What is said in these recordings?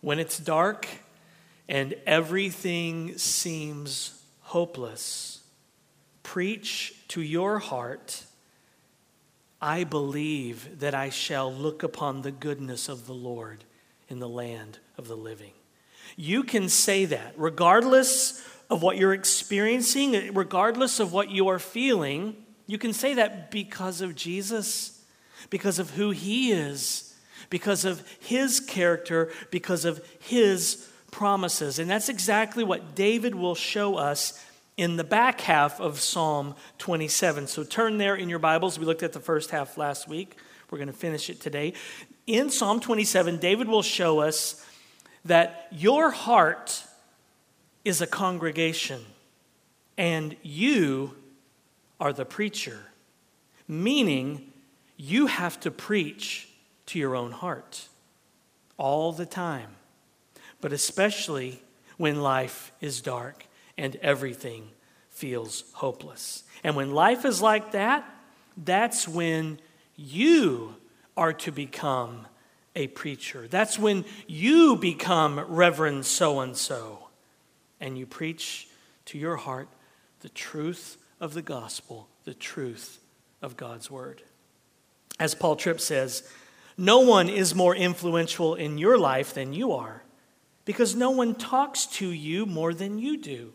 When it's dark and everything seems hopeless, preach to your heart I believe that I shall look upon the goodness of the Lord in the land of the living. You can say that regardless of what you're experiencing, regardless of what you are feeling. You can say that because of Jesus, because of who he is, because of his character, because of his promises. And that's exactly what David will show us in the back half of Psalm 27. So turn there in your Bibles. We looked at the first half last week. We're going to finish it today. In Psalm 27, David will show us that your heart is a congregation and you are the preacher, meaning you have to preach to your own heart all the time, but especially when life is dark and everything feels hopeless. And when life is like that, that's when you are to become a preacher. That's when you become Reverend so and so and you preach to your heart the truth of the gospel, the truth of God's word. As Paul Tripp says, no one is more influential in your life than you are because no one talks to you more than you do.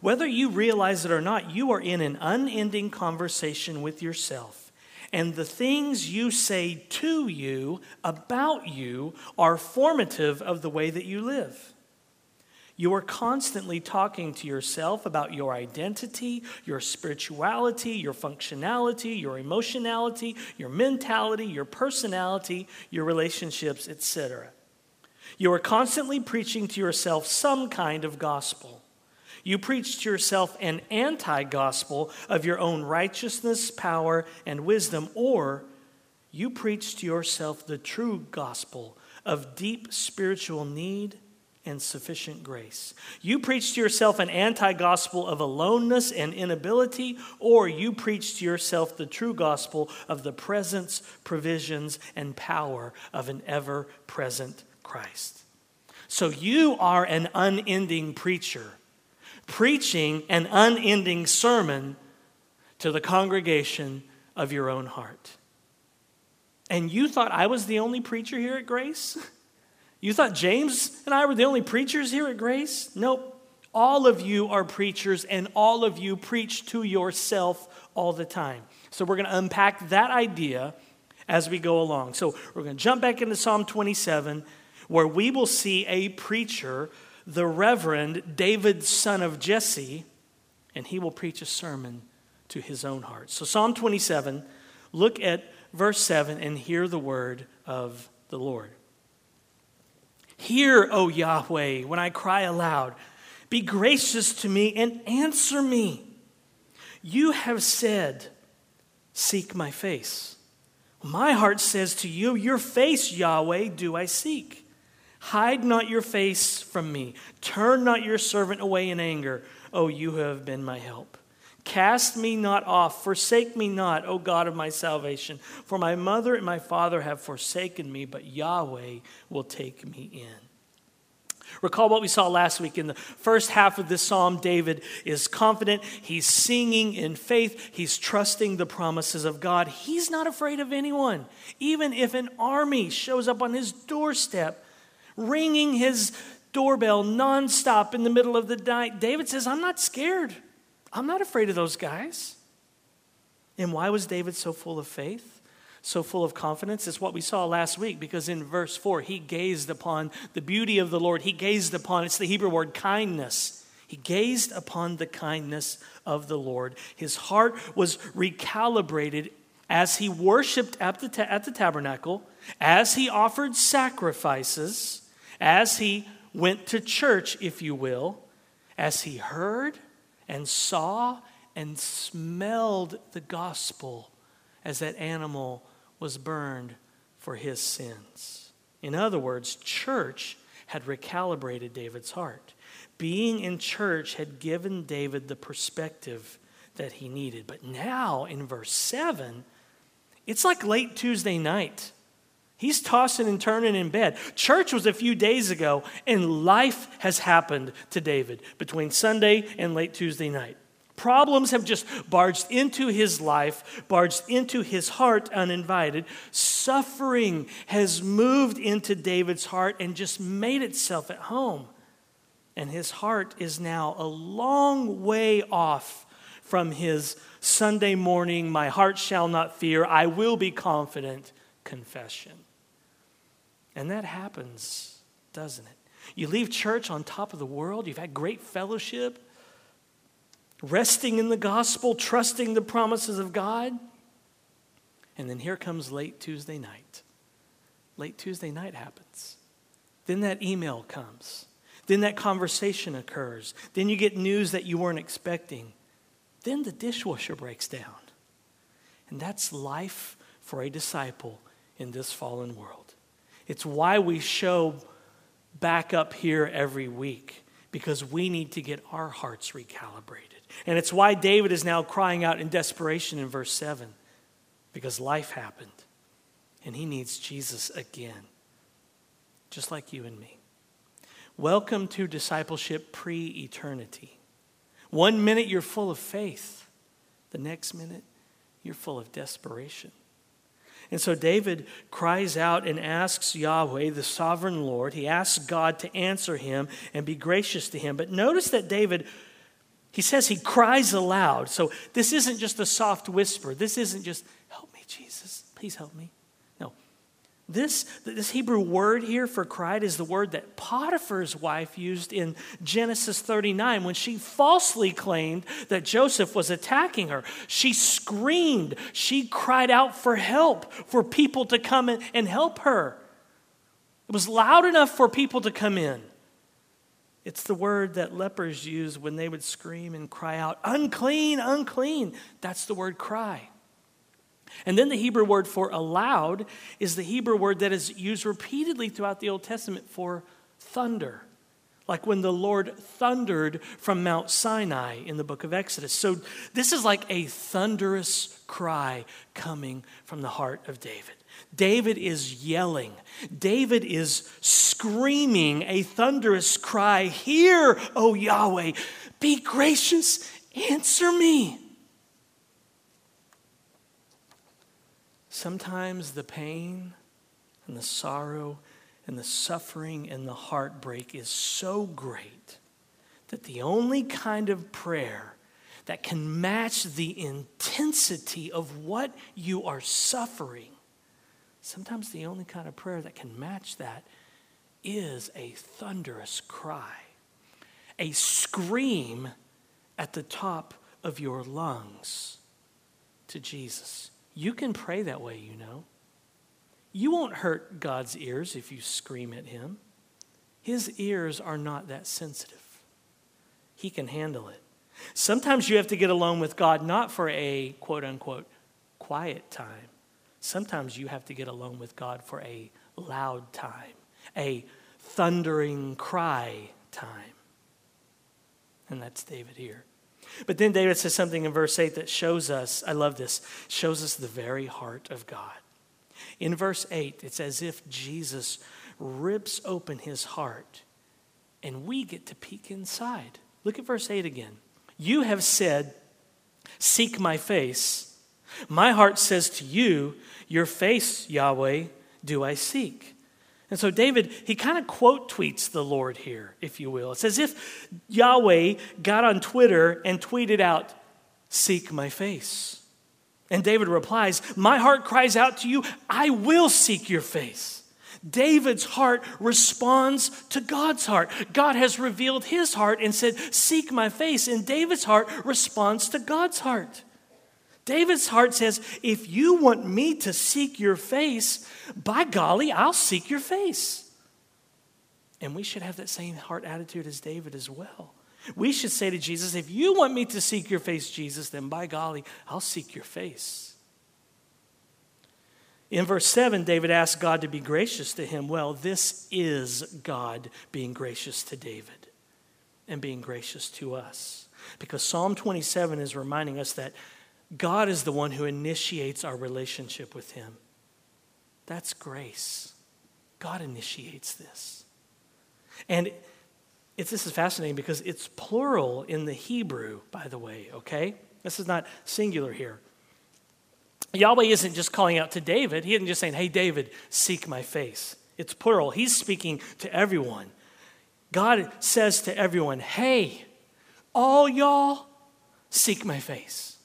Whether you realize it or not, you are in an unending conversation with yourself. And the things you say to you about you are formative of the way that you live. You are constantly talking to yourself about your identity, your spirituality, your functionality, your emotionality, your mentality, your personality, your relationships, etc. You are constantly preaching to yourself some kind of gospel. You preach to yourself an anti gospel of your own righteousness, power, and wisdom, or you preach to yourself the true gospel of deep spiritual need and sufficient grace. You preach to yourself an anti gospel of aloneness and inability, or you preach to yourself the true gospel of the presence, provisions, and power of an ever present Christ. So you are an unending preacher preaching an unending sermon to the congregation of your own heart. And you thought I was the only preacher here at Grace? You thought James and I were the only preachers here at Grace? Nope. All of you are preachers, and all of you preach to yourself all the time. So we're going to unpack that idea as we go along. So we're going to jump back into Psalm 27, where we will see a preacher the Reverend David, son of Jesse, and he will preach a sermon to his own heart. So, Psalm 27, look at verse 7 and hear the word of the Lord. Hear, O Yahweh, when I cry aloud. Be gracious to me and answer me. You have said, Seek my face. My heart says to you, Your face, Yahweh, do I seek. Hide not your face from me. Turn not your servant away in anger. O you who have been my help. Cast me not off, forsake me not, O God of my salvation. For my mother and my father have forsaken me, but Yahweh will take me in. Recall what we saw last week. In the first half of this psalm, David is confident. He's singing in faith. He's trusting the promises of God. He's not afraid of anyone. Even if an army shows up on his doorstep, ringing his doorbell nonstop in the middle of the night. David says, I'm not scared. I'm not afraid of those guys. And why was David so full of faith? So full of confidence? It's what we saw last week because in verse 4, he gazed upon the beauty of the Lord. He gazed upon, it's the Hebrew word kindness. He gazed upon the kindness of the Lord. His heart was recalibrated as he worshiped at the, ta- at the tabernacle, as he offered sacrifices as he went to church, if you will, as he heard and saw and smelled the gospel as that animal was burned for his sins. In other words, church had recalibrated David's heart. Being in church had given David the perspective that he needed. But now in verse 7, it's like late Tuesday night He's tossing and turning in bed. Church was a few days ago, and life has happened to David between Sunday and late Tuesday night. Problems have just barged into his life, barged into his heart uninvited. Suffering has moved into David's heart and just made itself at home. And his heart is now a long way off from his Sunday morning, my heart shall not fear, I will be confident confession. And that happens, doesn't it? You leave church on top of the world, you've had great fellowship, resting in the gospel, trusting the promises of God. And then here comes late Tuesday night. Late Tuesday night happens. Then that email comes. Then that conversation occurs. Then you get news that you weren't expecting. Then the dishwasher breaks down. And that's life for a disciple in this fallen world. It's why we show back up here every week, because we need to get our hearts recalibrated. And it's why David is now crying out in desperation in verse 7, because life happened, and he needs Jesus again, just like you and me. Welcome to discipleship pre eternity. One minute you're full of faith, the next minute you're full of desperation. And so David cries out and asks Yahweh, the sovereign Lord, he asks God to answer him and be gracious to him. But notice that David, he says he cries aloud. So this isn't just a soft whisper. This isn't just, help me, Jesus, please help me. This, this Hebrew word here for cried is the word that Potiphar's wife used in Genesis 39 when she falsely claimed that Joseph was attacking her. She screamed, she cried out for help, for people to come in and help her. It was loud enough for people to come in. It's the word that lepers use when they would scream and cry out, unclean, unclean. That's the word cry. And then the Hebrew word for aloud is the Hebrew word that is used repeatedly throughout the Old Testament for thunder, like when the Lord thundered from Mount Sinai in the book of Exodus. So this is like a thunderous cry coming from the heart of David. David is yelling. David is screaming a thunderous cry Hear, O Yahweh, be gracious, answer me. Sometimes the pain and the sorrow and the suffering and the heartbreak is so great that the only kind of prayer that can match the intensity of what you are suffering, sometimes the only kind of prayer that can match that is a thunderous cry, a scream at the top of your lungs to Jesus. You can pray that way, you know. You won't hurt God's ears if you scream at Him. His ears are not that sensitive, He can handle it. Sometimes you have to get alone with God not for a quote unquote quiet time. Sometimes you have to get alone with God for a loud time, a thundering cry time. And that's David here. But then David says something in verse 8 that shows us, I love this, shows us the very heart of God. In verse 8, it's as if Jesus rips open his heart and we get to peek inside. Look at verse 8 again. You have said, Seek my face. My heart says to you, Your face, Yahweh, do I seek. And so David, he kind of quote tweets the Lord here, if you will. It's as if Yahweh got on Twitter and tweeted out, Seek my face. And David replies, My heart cries out to you, I will seek your face. David's heart responds to God's heart. God has revealed his heart and said, Seek my face. And David's heart responds to God's heart. David's heart says, If you want me to seek your face, by golly, I'll seek your face. And we should have that same heart attitude as David as well. We should say to Jesus, If you want me to seek your face, Jesus, then by golly, I'll seek your face. In verse 7, David asked God to be gracious to him. Well, this is God being gracious to David and being gracious to us. Because Psalm 27 is reminding us that God is the one who initiates our relationship with Him. That's grace. God initiates this. And it's, this is fascinating because it's plural in the Hebrew, by the way, okay? This is not singular here. Yahweh isn't just calling out to David. He isn't just saying, hey, David, seek my face. It's plural. He's speaking to everyone. God says to everyone, hey, all y'all, seek my face.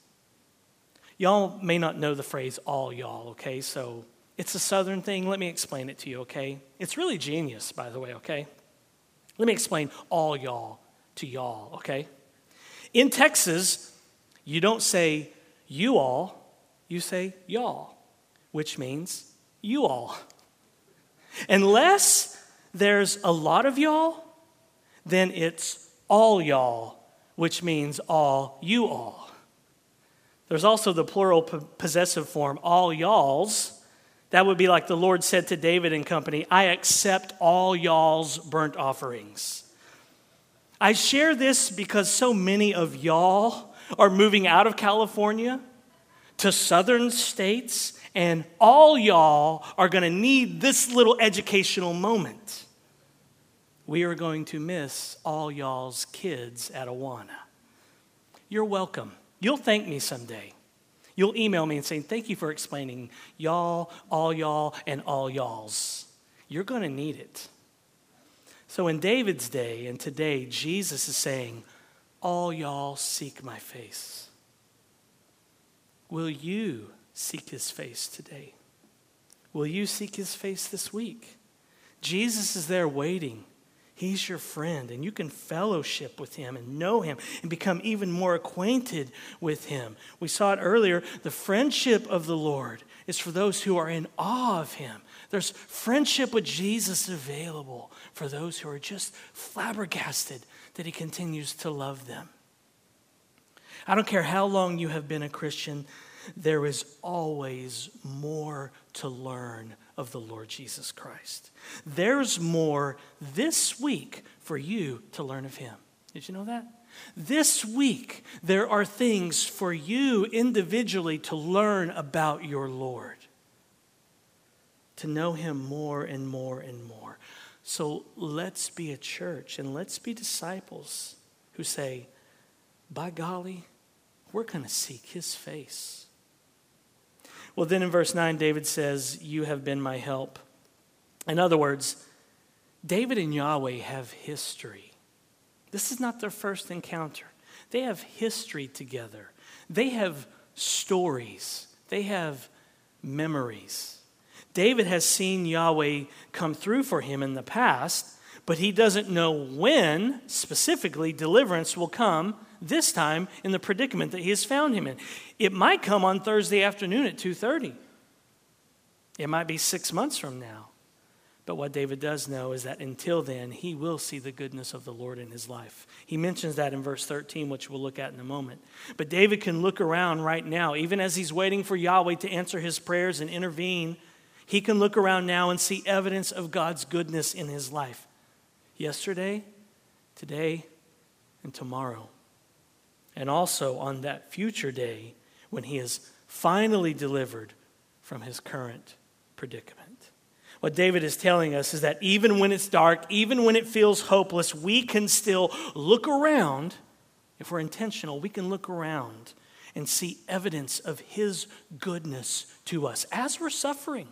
Y'all may not know the phrase all y'all, okay? So it's a southern thing. Let me explain it to you, okay? It's really genius, by the way, okay? Let me explain all y'all to y'all, okay? In Texas, you don't say you all, you say y'all, which means you all. Unless there's a lot of y'all, then it's all y'all, which means all you all. There's also the plural possessive form, all y'alls. That would be like the Lord said to David and company, I accept all y'all's burnt offerings. I share this because so many of y'all are moving out of California to southern states, and all y'all are going to need this little educational moment. We are going to miss all y'all's kids at Awana. You're welcome. You'll thank me someday. You'll email me and say, Thank you for explaining y'all, all y'all, and all y'alls. You're going to need it. So in David's day and today, Jesus is saying, All y'all seek my face. Will you seek his face today? Will you seek his face this week? Jesus is there waiting. He's your friend, and you can fellowship with him and know him and become even more acquainted with him. We saw it earlier. The friendship of the Lord is for those who are in awe of him. There's friendship with Jesus available for those who are just flabbergasted that he continues to love them. I don't care how long you have been a Christian, there is always more to learn of the Lord Jesus Christ. There's more this week for you to learn of Him. Did you know that? This week, there are things for you individually to learn about your Lord, to know Him more and more and more. So let's be a church and let's be disciples who say, by golly, we're going to seek his face. Well, then in verse 9, David says, You have been my help. In other words, David and Yahweh have history. This is not their first encounter. They have history together, they have stories, they have memories. David has seen Yahweh come through for him in the past, but he doesn't know when specifically deliverance will come this time in the predicament that he has found him in. It might come on Thursday afternoon at 2:30. It might be 6 months from now. But what David does know is that until then, he will see the goodness of the Lord in his life. He mentions that in verse 13, which we'll look at in a moment. But David can look around right now, even as he's waiting for Yahweh to answer his prayers and intervene. He can look around now and see evidence of God's goodness in his life. Yesterday, today, and tomorrow and also on that future day when he is finally delivered from his current predicament. What David is telling us is that even when it's dark, even when it feels hopeless, we can still look around. If we're intentional, we can look around and see evidence of his goodness to us as we're suffering.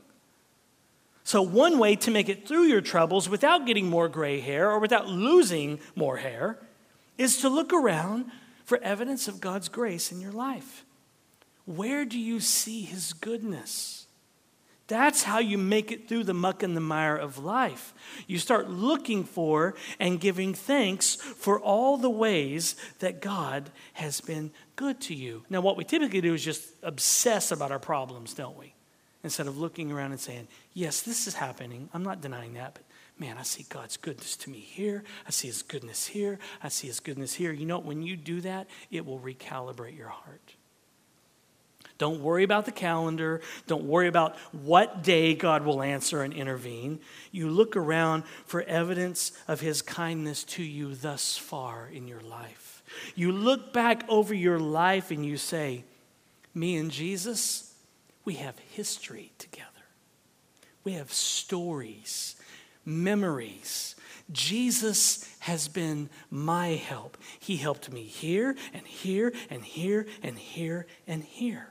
So, one way to make it through your troubles without getting more gray hair or without losing more hair is to look around for evidence of God's grace in your life. Where do you see His goodness? That's how you make it through the muck and the mire of life. You start looking for and giving thanks for all the ways that God has been good to you. Now, what we typically do is just obsess about our problems, don't we? Instead of looking around and saying, Yes, this is happening. I'm not denying that, but man, I see God's goodness to me here. I see His goodness here. I see His goodness here. You know, when you do that, it will recalibrate your heart. Don't worry about the calendar. Don't worry about what day God will answer and intervene. You look around for evidence of His kindness to you thus far in your life. You look back over your life and you say, Me and Jesus, we have history together. We have stories, memories. Jesus has been my help. He helped me here and here and here and here and here.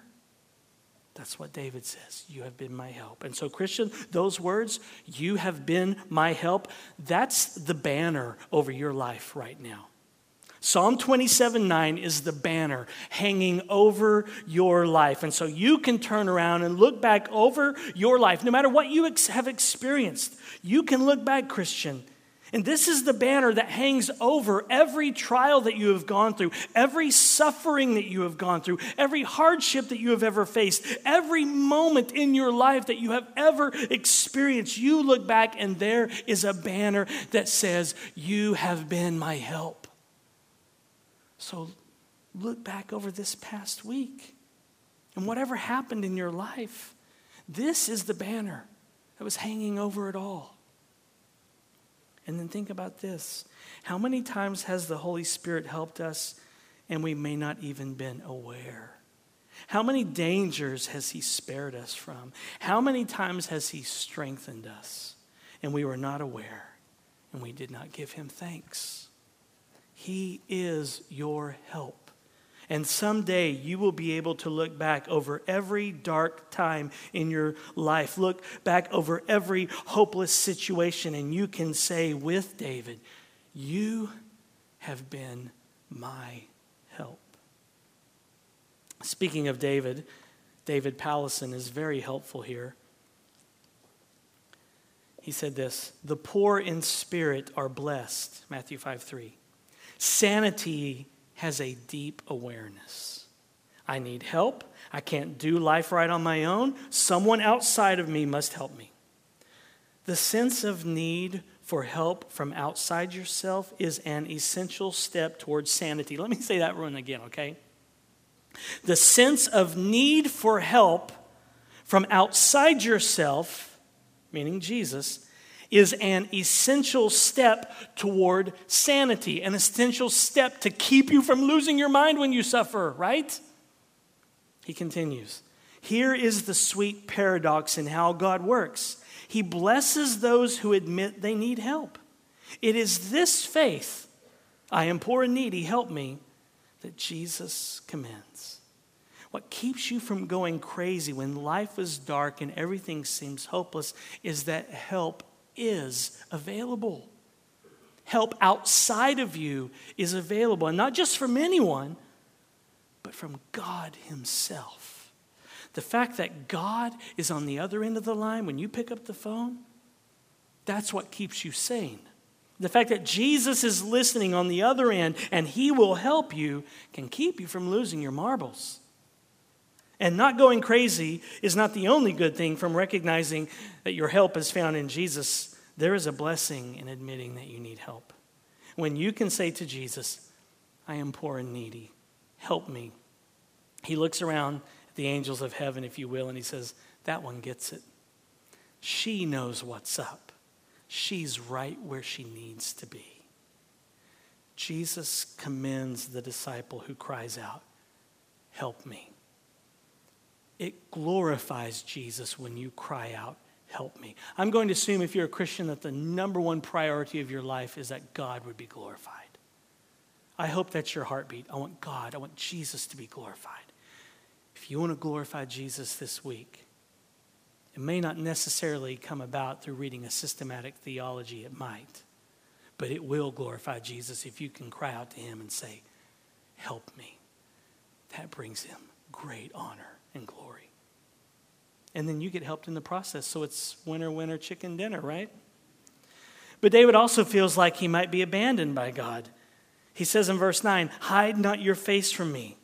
That's what David says. You have been my help. And so, Christian, those words, you have been my help, that's the banner over your life right now. Psalm 27 9 is the banner hanging over your life. And so you can turn around and look back over your life, no matter what you ex- have experienced. You can look back, Christian, and this is the banner that hangs over every trial that you have gone through, every suffering that you have gone through, every hardship that you have ever faced, every moment in your life that you have ever experienced. You look back, and there is a banner that says, You have been my help. So look back over this past week and whatever happened in your life. This is the banner that was hanging over it all. And then think about this how many times has the Holy Spirit helped us and we may not even been aware? How many dangers has He spared us from? How many times has He strengthened us and we were not aware and we did not give Him thanks? He is your help. And someday you will be able to look back over every dark time in your life, look back over every hopeless situation, and you can say with David, You have been my help. Speaking of David, David Powlison is very helpful here. He said this The poor in spirit are blessed, Matthew 5 3. Sanity has a deep awareness. I need help. I can't do life right on my own. Someone outside of me must help me. The sense of need for help from outside yourself is an essential step towards sanity. Let me say that one again, okay? The sense of need for help from outside yourself, meaning Jesus, is an essential step toward sanity, an essential step to keep you from losing your mind when you suffer, right? He continues. Here is the sweet paradox in how God works He blesses those who admit they need help. It is this faith, I am poor and needy, help me, that Jesus commends. What keeps you from going crazy when life is dark and everything seems hopeless is that help is available. Help outside of you is available, and not just from anyone, but from God Himself. The fact that God is on the other end of the line when you pick up the phone, that's what keeps you sane. The fact that Jesus is listening on the other end and He will help you can keep you from losing your marbles. And not going crazy is not the only good thing from recognizing that your help is found in Jesus. There is a blessing in admitting that you need help. When you can say to Jesus, I am poor and needy, help me. He looks around at the angels of heaven, if you will, and he says, That one gets it. She knows what's up. She's right where she needs to be. Jesus commends the disciple who cries out, Help me. It glorifies Jesus when you cry out, Help me. I'm going to assume if you're a Christian that the number one priority of your life is that God would be glorified. I hope that's your heartbeat. I want God, I want Jesus to be glorified. If you want to glorify Jesus this week, it may not necessarily come about through reading a systematic theology, it might. But it will glorify Jesus if you can cry out to him and say, Help me. That brings him great honor and glory. And then you get helped in the process. So it's winner, winner, chicken dinner, right? But David also feels like he might be abandoned by God. He says in verse 9, Hide not your face from me.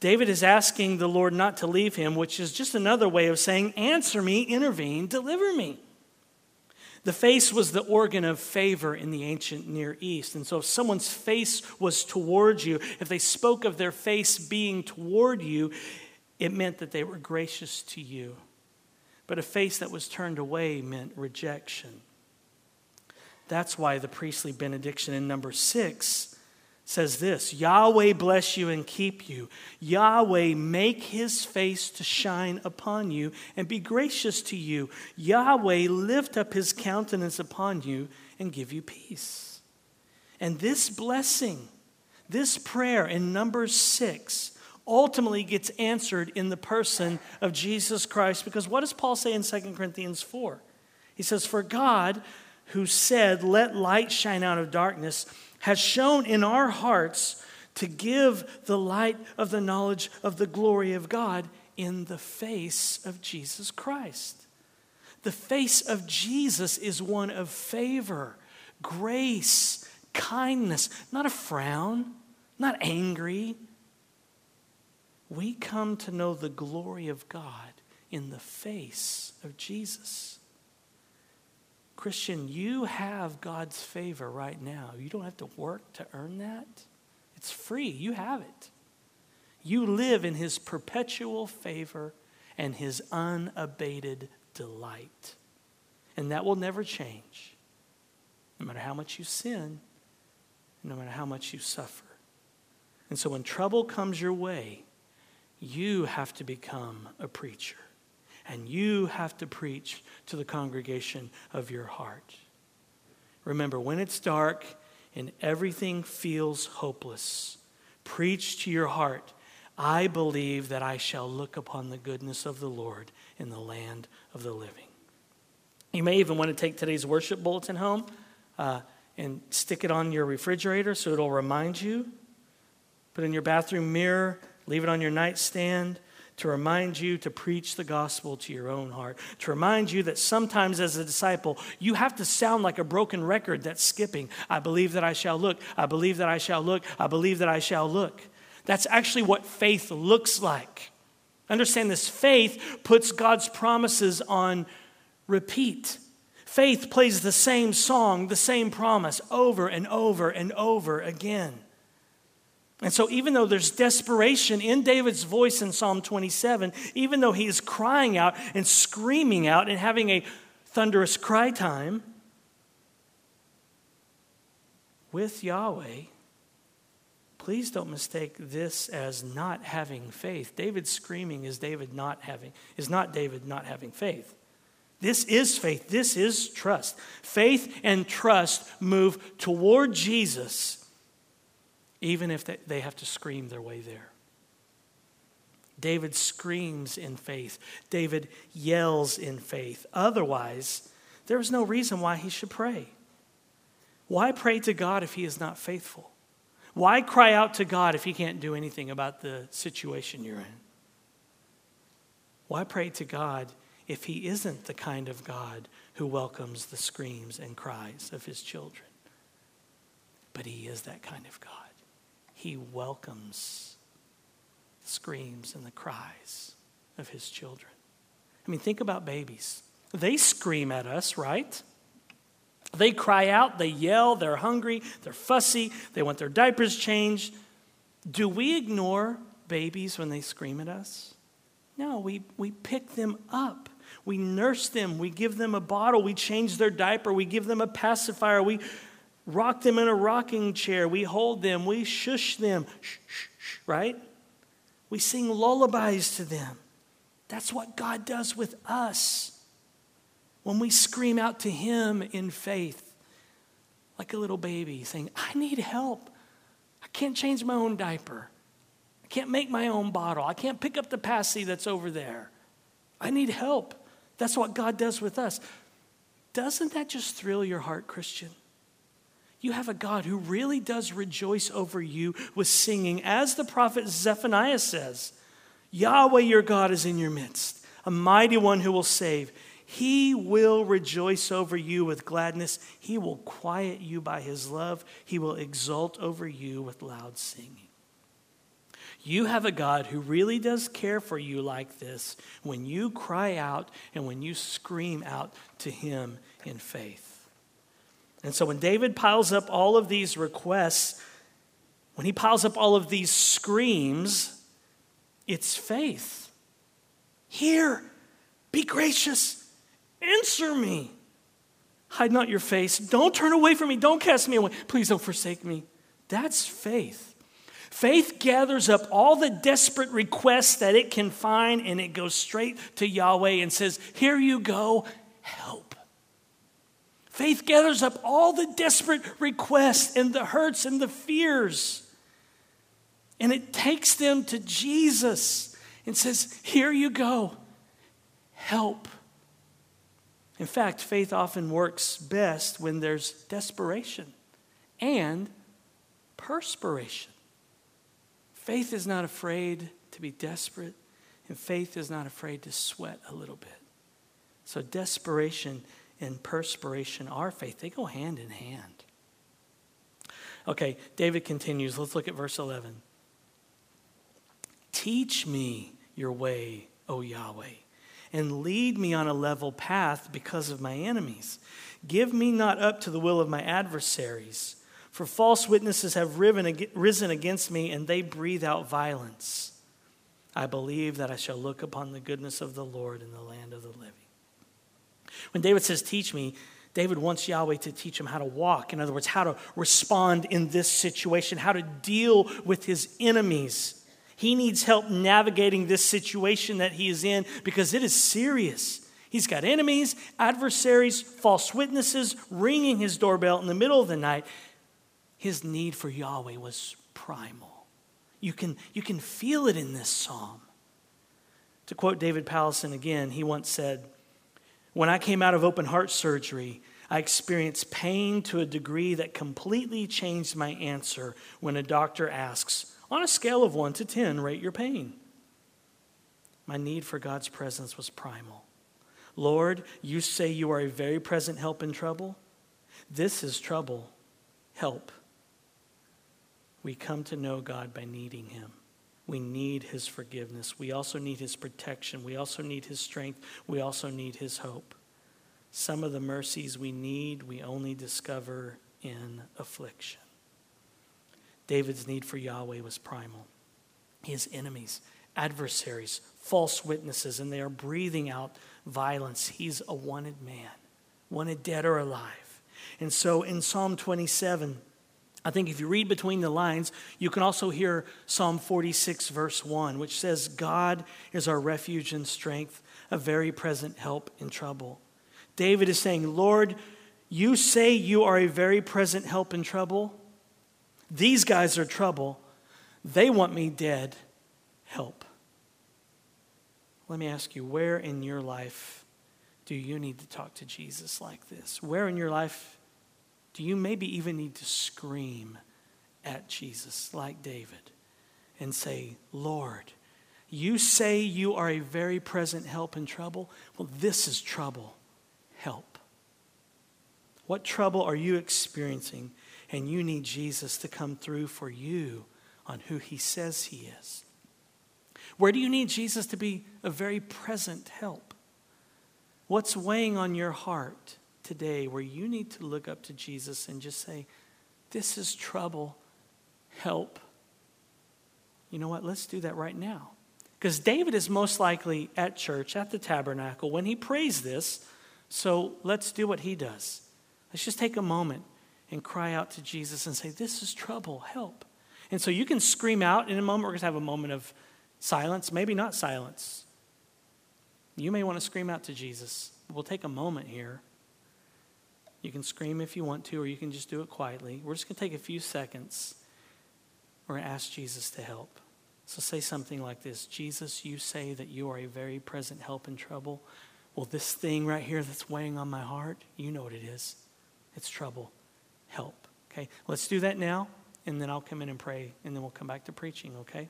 David is asking the Lord not to leave him, which is just another way of saying, Answer me, intervene, deliver me. The face was the organ of favor in the ancient Near East. And so, if someone's face was towards you, if they spoke of their face being toward you, it meant that they were gracious to you. But a face that was turned away meant rejection. That's why the priestly benediction in number six says this Yahweh bless you and keep you. Yahweh make his face to shine upon you and be gracious to you. Yahweh lift up his countenance upon you and give you peace. And this blessing, this prayer in number 6, ultimately gets answered in the person of Jesus Christ. Because what does Paul say in 2 Corinthians 4? He says, For God, who said, Let light shine out of darkness, has shown in our hearts to give the light of the knowledge of the glory of God in the face of Jesus Christ. The face of Jesus is one of favor, grace, kindness, not a frown, not angry. We come to know the glory of God in the face of Jesus. Christian, you have God's favor right now. You don't have to work to earn that. It's free. You have it. You live in His perpetual favor and His unabated delight. And that will never change, no matter how much you sin, no matter how much you suffer. And so when trouble comes your way, you have to become a preacher and you have to preach to the congregation of your heart. Remember, when it's dark and everything feels hopeless, preach to your heart. I believe that I shall look upon the goodness of the Lord in the land of the living. You may even want to take today's worship bulletin home uh, and stick it on your refrigerator so it'll remind you. Put in your bathroom mirror, leave it on your nightstand to remind you to preach the gospel to your own heart, to remind you that sometimes as a disciple, you have to sound like a broken record that's skipping. I believe that I shall look. I believe that I shall look. I believe that I shall look. That's actually what faith looks like. Understand this faith puts God's promises on repeat. Faith plays the same song, the same promise over and over and over again. And so, even though there's desperation in David's voice in Psalm 27, even though he is crying out and screaming out and having a thunderous cry time with Yahweh, please don't mistake this as not having faith. David screaming is David not having is not David not having faith. This is faith. This is trust. Faith and trust move toward Jesus even if they have to scream their way there. David screams in faith. David yells in faith. Otherwise, there is no reason why he should pray. Why pray to God if he is not faithful? Why cry out to God if he can't do anything about the situation you're in? Why pray to God if he isn't the kind of God who welcomes the screams and cries of his children? But he is that kind of God. He welcomes the screams and the cries of his children. I mean, think about babies. They scream at us, right? They cry out, they yell, they're hungry, they're fussy, they want their diapers changed. Do we ignore babies when they scream at us? No, we, we pick them up. We nurse them. We give them a bottle. We change their diaper. We give them a pacifier. We rock them in a rocking chair. We hold them. We shush them. Shh, shh, shh, right? We sing lullabies to them. That's what God does with us when we scream out to Him in faith, like a little baby, saying, I need help. I can't change my own diaper. I can't make my own bottle. I can't pick up the passy that's over there. I need help. That's what God does with us. Doesn't that just thrill your heart, Christian? You have a God who really does rejoice over you with singing, as the prophet Zephaniah says Yahweh your God is in your midst, a mighty one who will save. He will rejoice over you with gladness. He will quiet you by his love. He will exult over you with loud singing. You have a God who really does care for you like this when you cry out and when you scream out to him in faith. And so when David piles up all of these requests, when he piles up all of these screams, it's faith. Hear, be gracious, answer me. Hide not your face. Don't turn away from me. Don't cast me away. Please don't forsake me. That's faith. Faith gathers up all the desperate requests that it can find and it goes straight to Yahweh and says, Here you go, help. Faith gathers up all the desperate requests and the hurts and the fears. And it takes them to Jesus and says, Here you go, help. In fact, faith often works best when there's desperation and perspiration. Faith is not afraid to be desperate, and faith is not afraid to sweat a little bit. So, desperation and perspiration are faith, they go hand in hand. Okay, David continues. Let's look at verse 11. Teach me your way, O Yahweh, and lead me on a level path because of my enemies. Give me not up to the will of my adversaries for false witnesses have risen against me, and they breathe out violence. I believe that I shall look upon the goodness of the Lord in the land of the living. When David says, Teach me, David wants Yahweh to teach him how to walk. In other words, how to respond in this situation, how to deal with his enemies. He needs help navigating this situation that he is in because it is serious. He's got enemies, adversaries, false witnesses ringing his doorbell in the middle of the night. His need for Yahweh was primal. You can, you can feel it in this psalm. To quote David Powlison again, he once said, When I came out of open heart surgery, I experienced pain to a degree that completely changed my answer when a doctor asks, On a scale of 1 to 10, rate your pain. My need for God's presence was primal. Lord, you say you are a very present help in trouble. This is trouble. Help. We come to know God by needing Him. We need His forgiveness. We also need His protection. We also need His strength. We also need His hope. Some of the mercies we need, we only discover in affliction. David's need for Yahweh was primal. His enemies, adversaries, false witnesses, and they are breathing out violence. He's a wanted man, wanted dead or alive. And so in Psalm 27, I think if you read between the lines, you can also hear Psalm 46, verse 1, which says, God is our refuge and strength, a very present help in trouble. David is saying, Lord, you say you are a very present help in trouble. These guys are trouble. They want me dead. Help. Let me ask you, where in your life do you need to talk to Jesus like this? Where in your life do you maybe even need to scream at Jesus like David and say, Lord, you say you are a very present help in trouble? Well, this is trouble. Help. What trouble are you experiencing? And you need Jesus to come through for you on who he says he is. Where do you need Jesus to be a very present help? What's weighing on your heart? Today where you need to look up to Jesus and just say, This is trouble. Help. You know what? Let's do that right now. Because David is most likely at church, at the tabernacle, when he prays this. So let's do what he does. Let's just take a moment and cry out to Jesus and say, This is trouble. Help. And so you can scream out in a moment. We're going to have a moment of silence, maybe not silence. You may want to scream out to Jesus. We'll take a moment here. You can scream if you want to, or you can just do it quietly. We're just going to take a few seconds. We're going to ask Jesus to help. So say something like this Jesus, you say that you are a very present help in trouble. Well, this thing right here that's weighing on my heart, you know what it is. It's trouble. Help. Okay? Let's do that now, and then I'll come in and pray, and then we'll come back to preaching, okay?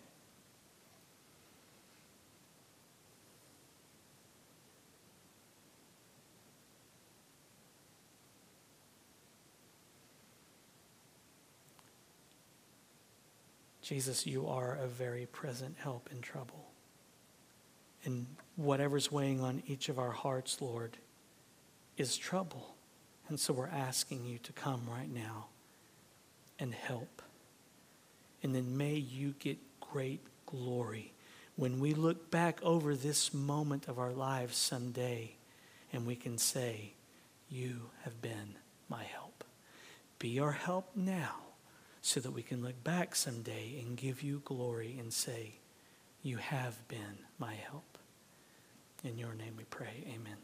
Jesus, you are a very present help in trouble. And whatever's weighing on each of our hearts, Lord, is trouble. And so we're asking you to come right now and help. And then may you get great glory when we look back over this moment of our lives someday and we can say, You have been my help. Be our help now so that we can look back someday and give you glory and say, You have been my help. In your name we pray. Amen.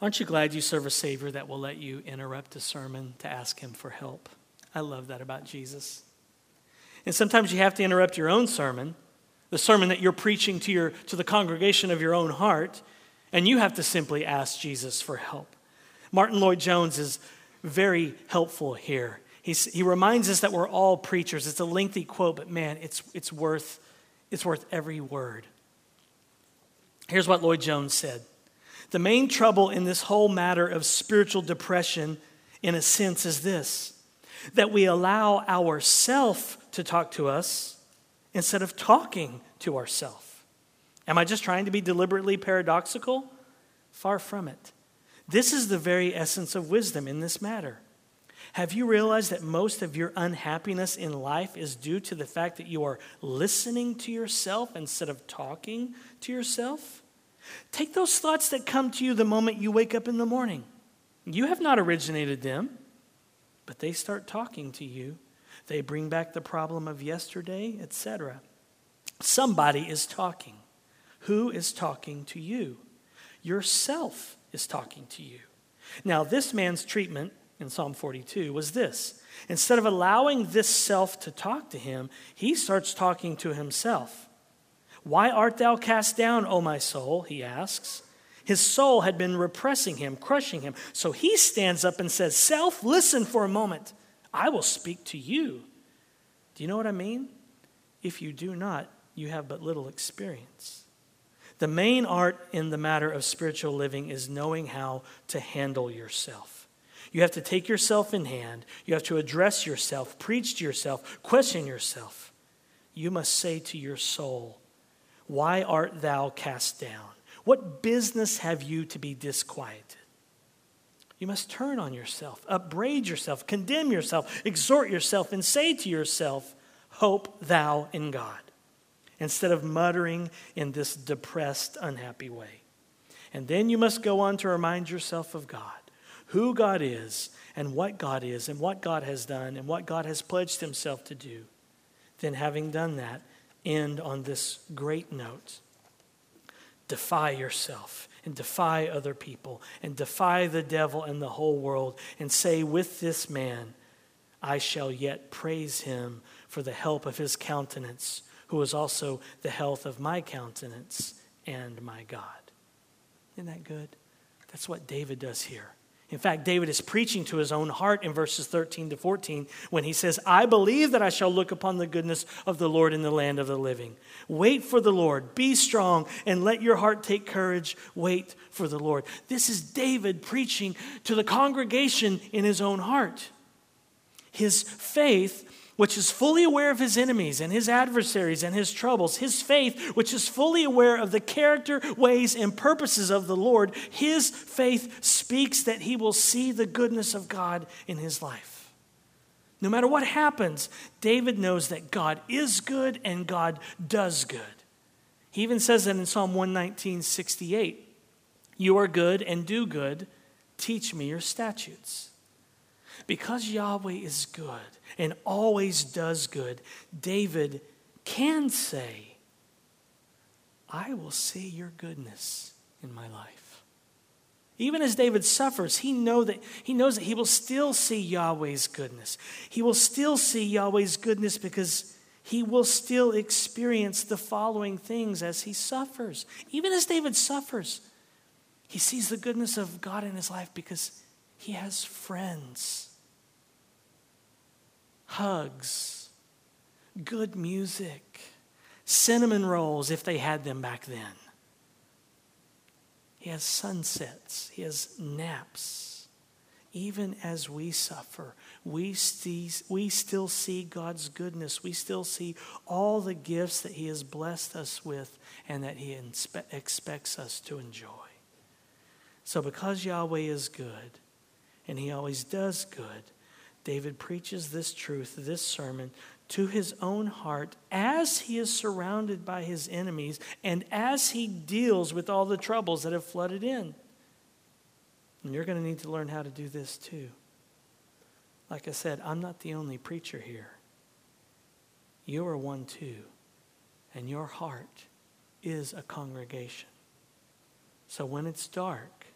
Aren't you glad you serve a Savior that will let you interrupt a sermon to ask Him for help? I love that about Jesus. And sometimes you have to interrupt your own sermon, the sermon that you're preaching to, your, to the congregation of your own heart, and you have to simply ask Jesus for help. Martyn Lloyd-Jones is very helpful here. He's, he reminds us that we're all preachers. It's a lengthy quote, but man, it's, it's, worth, it's worth every word. Here's what Lloyd-Jones said The main trouble in this whole matter of spiritual depression, in a sense, is this that we allow ourself to talk to us instead of talking to ourself. Am I just trying to be deliberately paradoxical? Far from it. This is the very essence of wisdom in this matter. Have you realized that most of your unhappiness in life is due to the fact that you are listening to yourself instead of talking to yourself? Take those thoughts that come to you the moment you wake up in the morning. You have not originated them, but they start talking to you. They bring back the problem of yesterday, etc. Somebody is talking. Who is talking to you? Yourself is talking to you. Now, this man's treatment in Psalm 42 was this instead of allowing this self to talk to him, he starts talking to himself. Why art thou cast down, O my soul? He asks. His soul had been repressing him, crushing him. So he stands up and says, Self, listen for a moment. I will speak to you. Do you know what I mean? If you do not, you have but little experience. The main art in the matter of spiritual living is knowing how to handle yourself. You have to take yourself in hand. You have to address yourself, preach to yourself, question yourself. You must say to your soul, Why art thou cast down? What business have you to be disquieted? You must turn on yourself, upbraid yourself, condemn yourself, exhort yourself, and say to yourself, Hope thou in God instead of muttering in this depressed, unhappy way. And then you must go on to remind yourself of God, who God is, and what God is, and what God has done, and what God has pledged himself to do. Then, having done that, end on this great note defy yourself and defy other people and defy the devil and the whole world and say, With this man, I shall yet praise him for the help of his countenance who is also the health of my countenance and my God. Isn't that good? That's what David does here. In fact, David is preaching to his own heart in verses 13 to 14 when he says, I believe that I shall look upon the goodness of the Lord in the land of the living. Wait for the Lord, be strong, and let your heart take courage. Wait for the Lord. This is David preaching to the congregation in his own heart. His faith which is fully aware of his enemies and his adversaries and his troubles, his faith, which is fully aware of the character, ways, and purposes of the Lord, his faith speaks that he will see the goodness of God in his life. No matter what happens, David knows that God is good and God does good. He even says that in Psalm 119, 68. You are good and do good. Teach me your statutes. Because Yahweh is good and always does good, David can say, I will see your goodness in my life. Even as David suffers, he, know that, he knows that he will still see Yahweh's goodness. He will still see Yahweh's goodness because he will still experience the following things as he suffers. Even as David suffers, he sees the goodness of God in his life because he has friends hugs, good music, cinnamon rolls if they had them back then. He has sunsets, he has naps. Even as we suffer, we, see, we still see God's goodness. We still see all the gifts that He has blessed us with and that He inspe- expects us to enjoy. So, because Yahweh is good and He always does good, David preaches this truth, this sermon, to his own heart as he is surrounded by his enemies and as he deals with all the troubles that have flooded in. And you're going to need to learn how to do this too. like I said, I'm not the only preacher here. You are one too, and your heart is a congregation. So when it's dark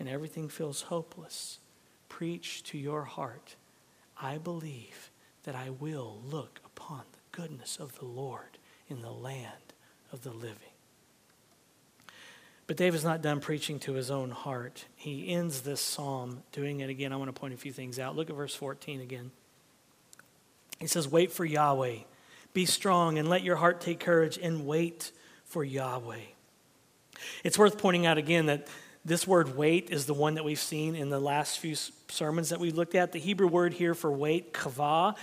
and everything feels hopeless, preach to your heart I believe that I will look upon the goodness of the Lord in the land of the living. But David's not done preaching to his own heart. He ends this psalm doing it again. I want to point a few things out. Look at verse 14 again. He says, Wait for Yahweh. Be strong and let your heart take courage and wait for Yahweh. It's worth pointing out again that this word wait is the one that we've seen in the last few sermons that we looked at. The Hebrew word here for wait, kavah,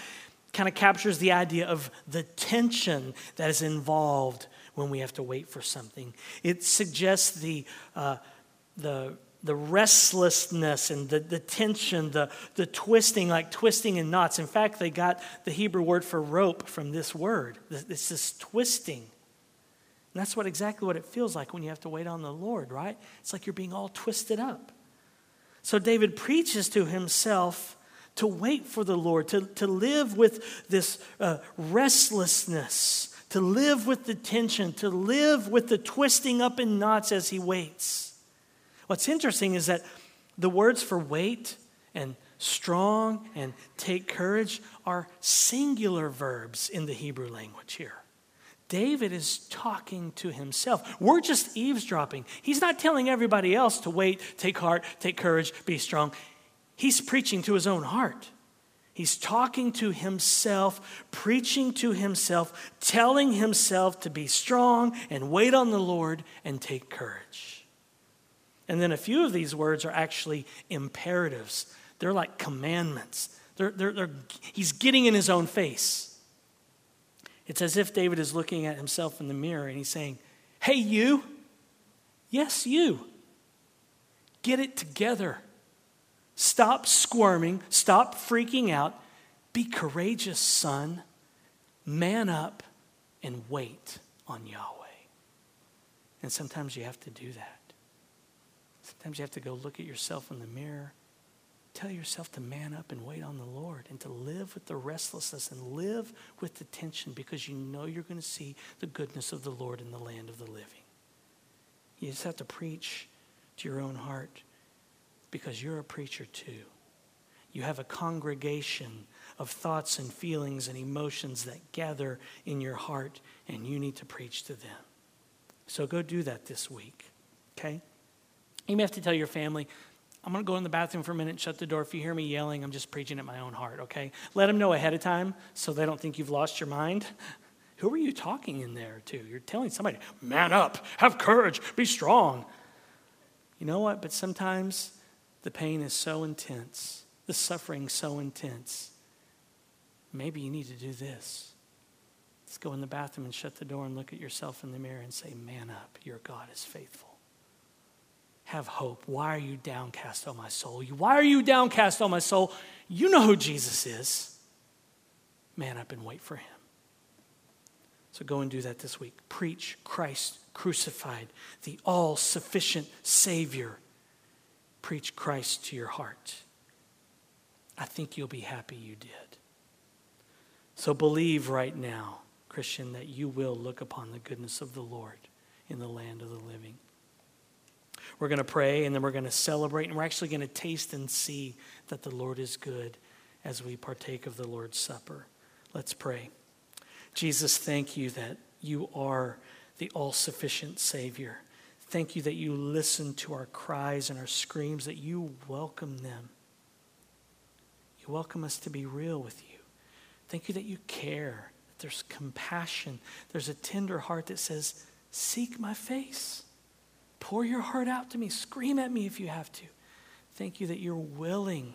kind of captures the idea of the tension that is involved when we have to wait for something. It suggests the, uh, the, the restlessness and the, the tension, the, the twisting, like twisting in knots. In fact, they got the Hebrew word for rope from this word. It's this twisting. And that's what exactly what it feels like when you have to wait on the Lord, right? It's like you're being all twisted up. So David preaches to himself to wait for the Lord, to, to live with this uh, restlessness, to live with the tension, to live with the twisting up in knots as he waits. What's interesting is that the words for wait and strong and take courage are singular verbs in the Hebrew language here. David is talking to himself. We're just eavesdropping. He's not telling everybody else to wait, take heart, take courage, be strong. He's preaching to his own heart. He's talking to himself, preaching to himself, telling himself to be strong and wait on the Lord and take courage. And then a few of these words are actually imperatives, they're like commandments. They're, they're, they're, he's getting in his own face. It's as if David is looking at himself in the mirror and he's saying, Hey, you, yes, you, get it together. Stop squirming. Stop freaking out. Be courageous, son. Man up and wait on Yahweh. And sometimes you have to do that. Sometimes you have to go look at yourself in the mirror. Tell yourself to man up and wait on the Lord and to live with the restlessness and live with the tension because you know you're going to see the goodness of the Lord in the land of the living. You just have to preach to your own heart because you're a preacher too. You have a congregation of thoughts and feelings and emotions that gather in your heart, and you need to preach to them. So go do that this week, okay? You may have to tell your family, I'm going to go in the bathroom for a minute and shut the door. If you hear me yelling, I'm just preaching at my own heart, okay? Let them know ahead of time so they don't think you've lost your mind. Who are you talking in there to? You're telling somebody, man up, have courage, be strong. You know what? But sometimes the pain is so intense, the suffering so intense. Maybe you need to do this. Let's go in the bathroom and shut the door and look at yourself in the mirror and say, Man up, your God is faithful. Have hope. Why are you downcast, O my soul? Why are you downcast, O my soul? You know who Jesus is. Man up and wait for him. So go and do that this week. Preach Christ crucified, the all sufficient Savior preach Christ to your heart. I think you'll be happy you did. So believe right now, Christian, that you will look upon the goodness of the Lord in the land of the living. We're going to pray and then we're going to celebrate, and we're actually going to taste and see that the Lord is good as we partake of the Lord's Supper. Let's pray. Jesus, thank you that you are the all sufficient Savior. Thank you that you listen to our cries and our screams, that you welcome them. You welcome us to be real with you. Thank you that you care, that there's compassion, there's a tender heart that says, Seek my face. Pour your heart out to me. Scream at me if you have to. Thank you that you're willing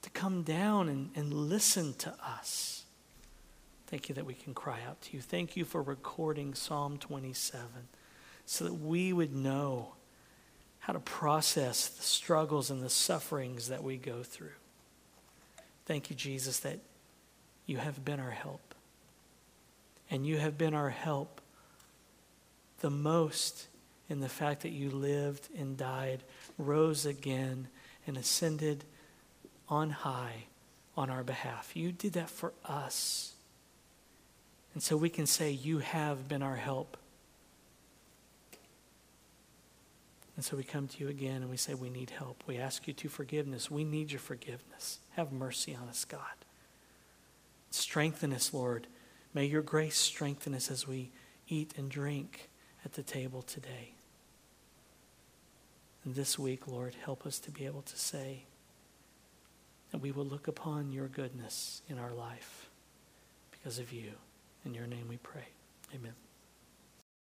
to come down and, and listen to us. Thank you that we can cry out to you. Thank you for recording Psalm 27 so that we would know how to process the struggles and the sufferings that we go through. Thank you, Jesus, that you have been our help. And you have been our help the most in the fact that you lived and died, rose again, and ascended on high on our behalf. You did that for us. And so we can say, You have been our help. And so we come to you again and we say, We need help. We ask you to forgiveness. We need your forgiveness. Have mercy on us, God. Strengthen us, Lord. May your grace strengthen us as we eat and drink at the table today. And this week, Lord, help us to be able to say that we will look upon your goodness in our life because of you. In your name we pray. Amen.